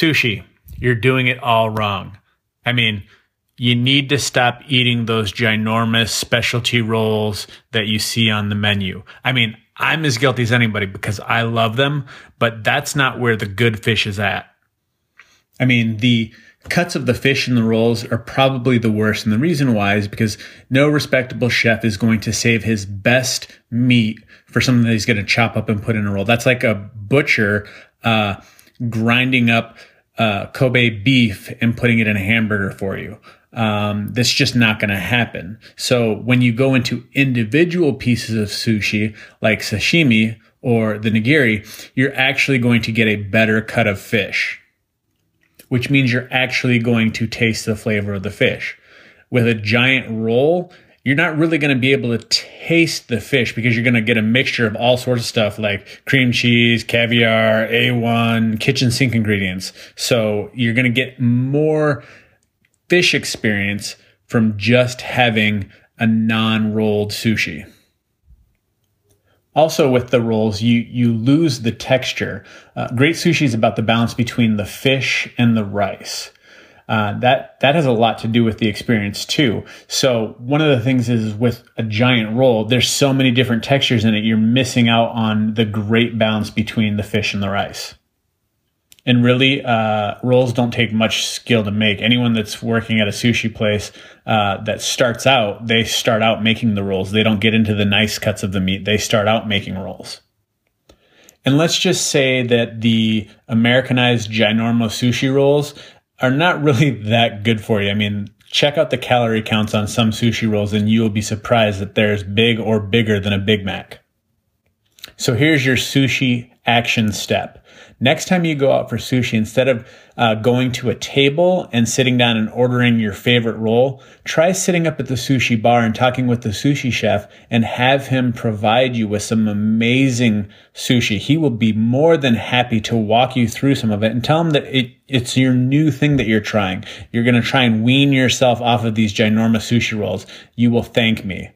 sushi, you're doing it all wrong. I mean, you need to stop eating those ginormous specialty rolls that you see on the menu. I mean, I'm as guilty as anybody because I love them, but that's not where the good fish is at. I mean, the cuts of the fish in the rolls are probably the worst. And the reason why is because no respectable chef is going to save his best meat for something that he's going to chop up and put in a roll. That's like a butcher uh, grinding up uh, Kobe beef and putting it in a hamburger for you um, that's just not going to happen. So when you go into individual pieces of sushi like sashimi or the nigiri, you're actually going to get a better cut of fish, which means you're actually going to taste the flavor of the fish. With a giant roll, you're not really going to be able to taste the fish because you're going to get a mixture of all sorts of stuff like cream cheese, caviar, A1, kitchen sink ingredients. So you're going to get more fish experience from just having a non-rolled sushi. Also, with the rolls, you you lose the texture. Uh, great sushi is about the balance between the fish and the rice. Uh, that that has a lot to do with the experience too. So one of the things is with a giant roll, there's so many different textures in it. You're missing out on the great balance between the fish and the rice. And really, uh, rolls don't take much skill to make. Anyone that's working at a sushi place uh, that starts out, they start out making the rolls. They don't get into the nice cuts of the meat. They start out making rolls. And let's just say that the Americanized ginormo sushi rolls are not really that good for you. I mean, check out the calorie counts on some sushi rolls and you will be surprised that they're as big or bigger than a Big Mac. So here's your sushi action step. Next time you go out for sushi, instead of uh, going to a table and sitting down and ordering your favorite roll, try sitting up at the sushi bar and talking with the sushi chef and have him provide you with some amazing sushi. He will be more than happy to walk you through some of it and tell him that it, it's your new thing that you're trying. You're going to try and wean yourself off of these ginormous sushi rolls. You will thank me.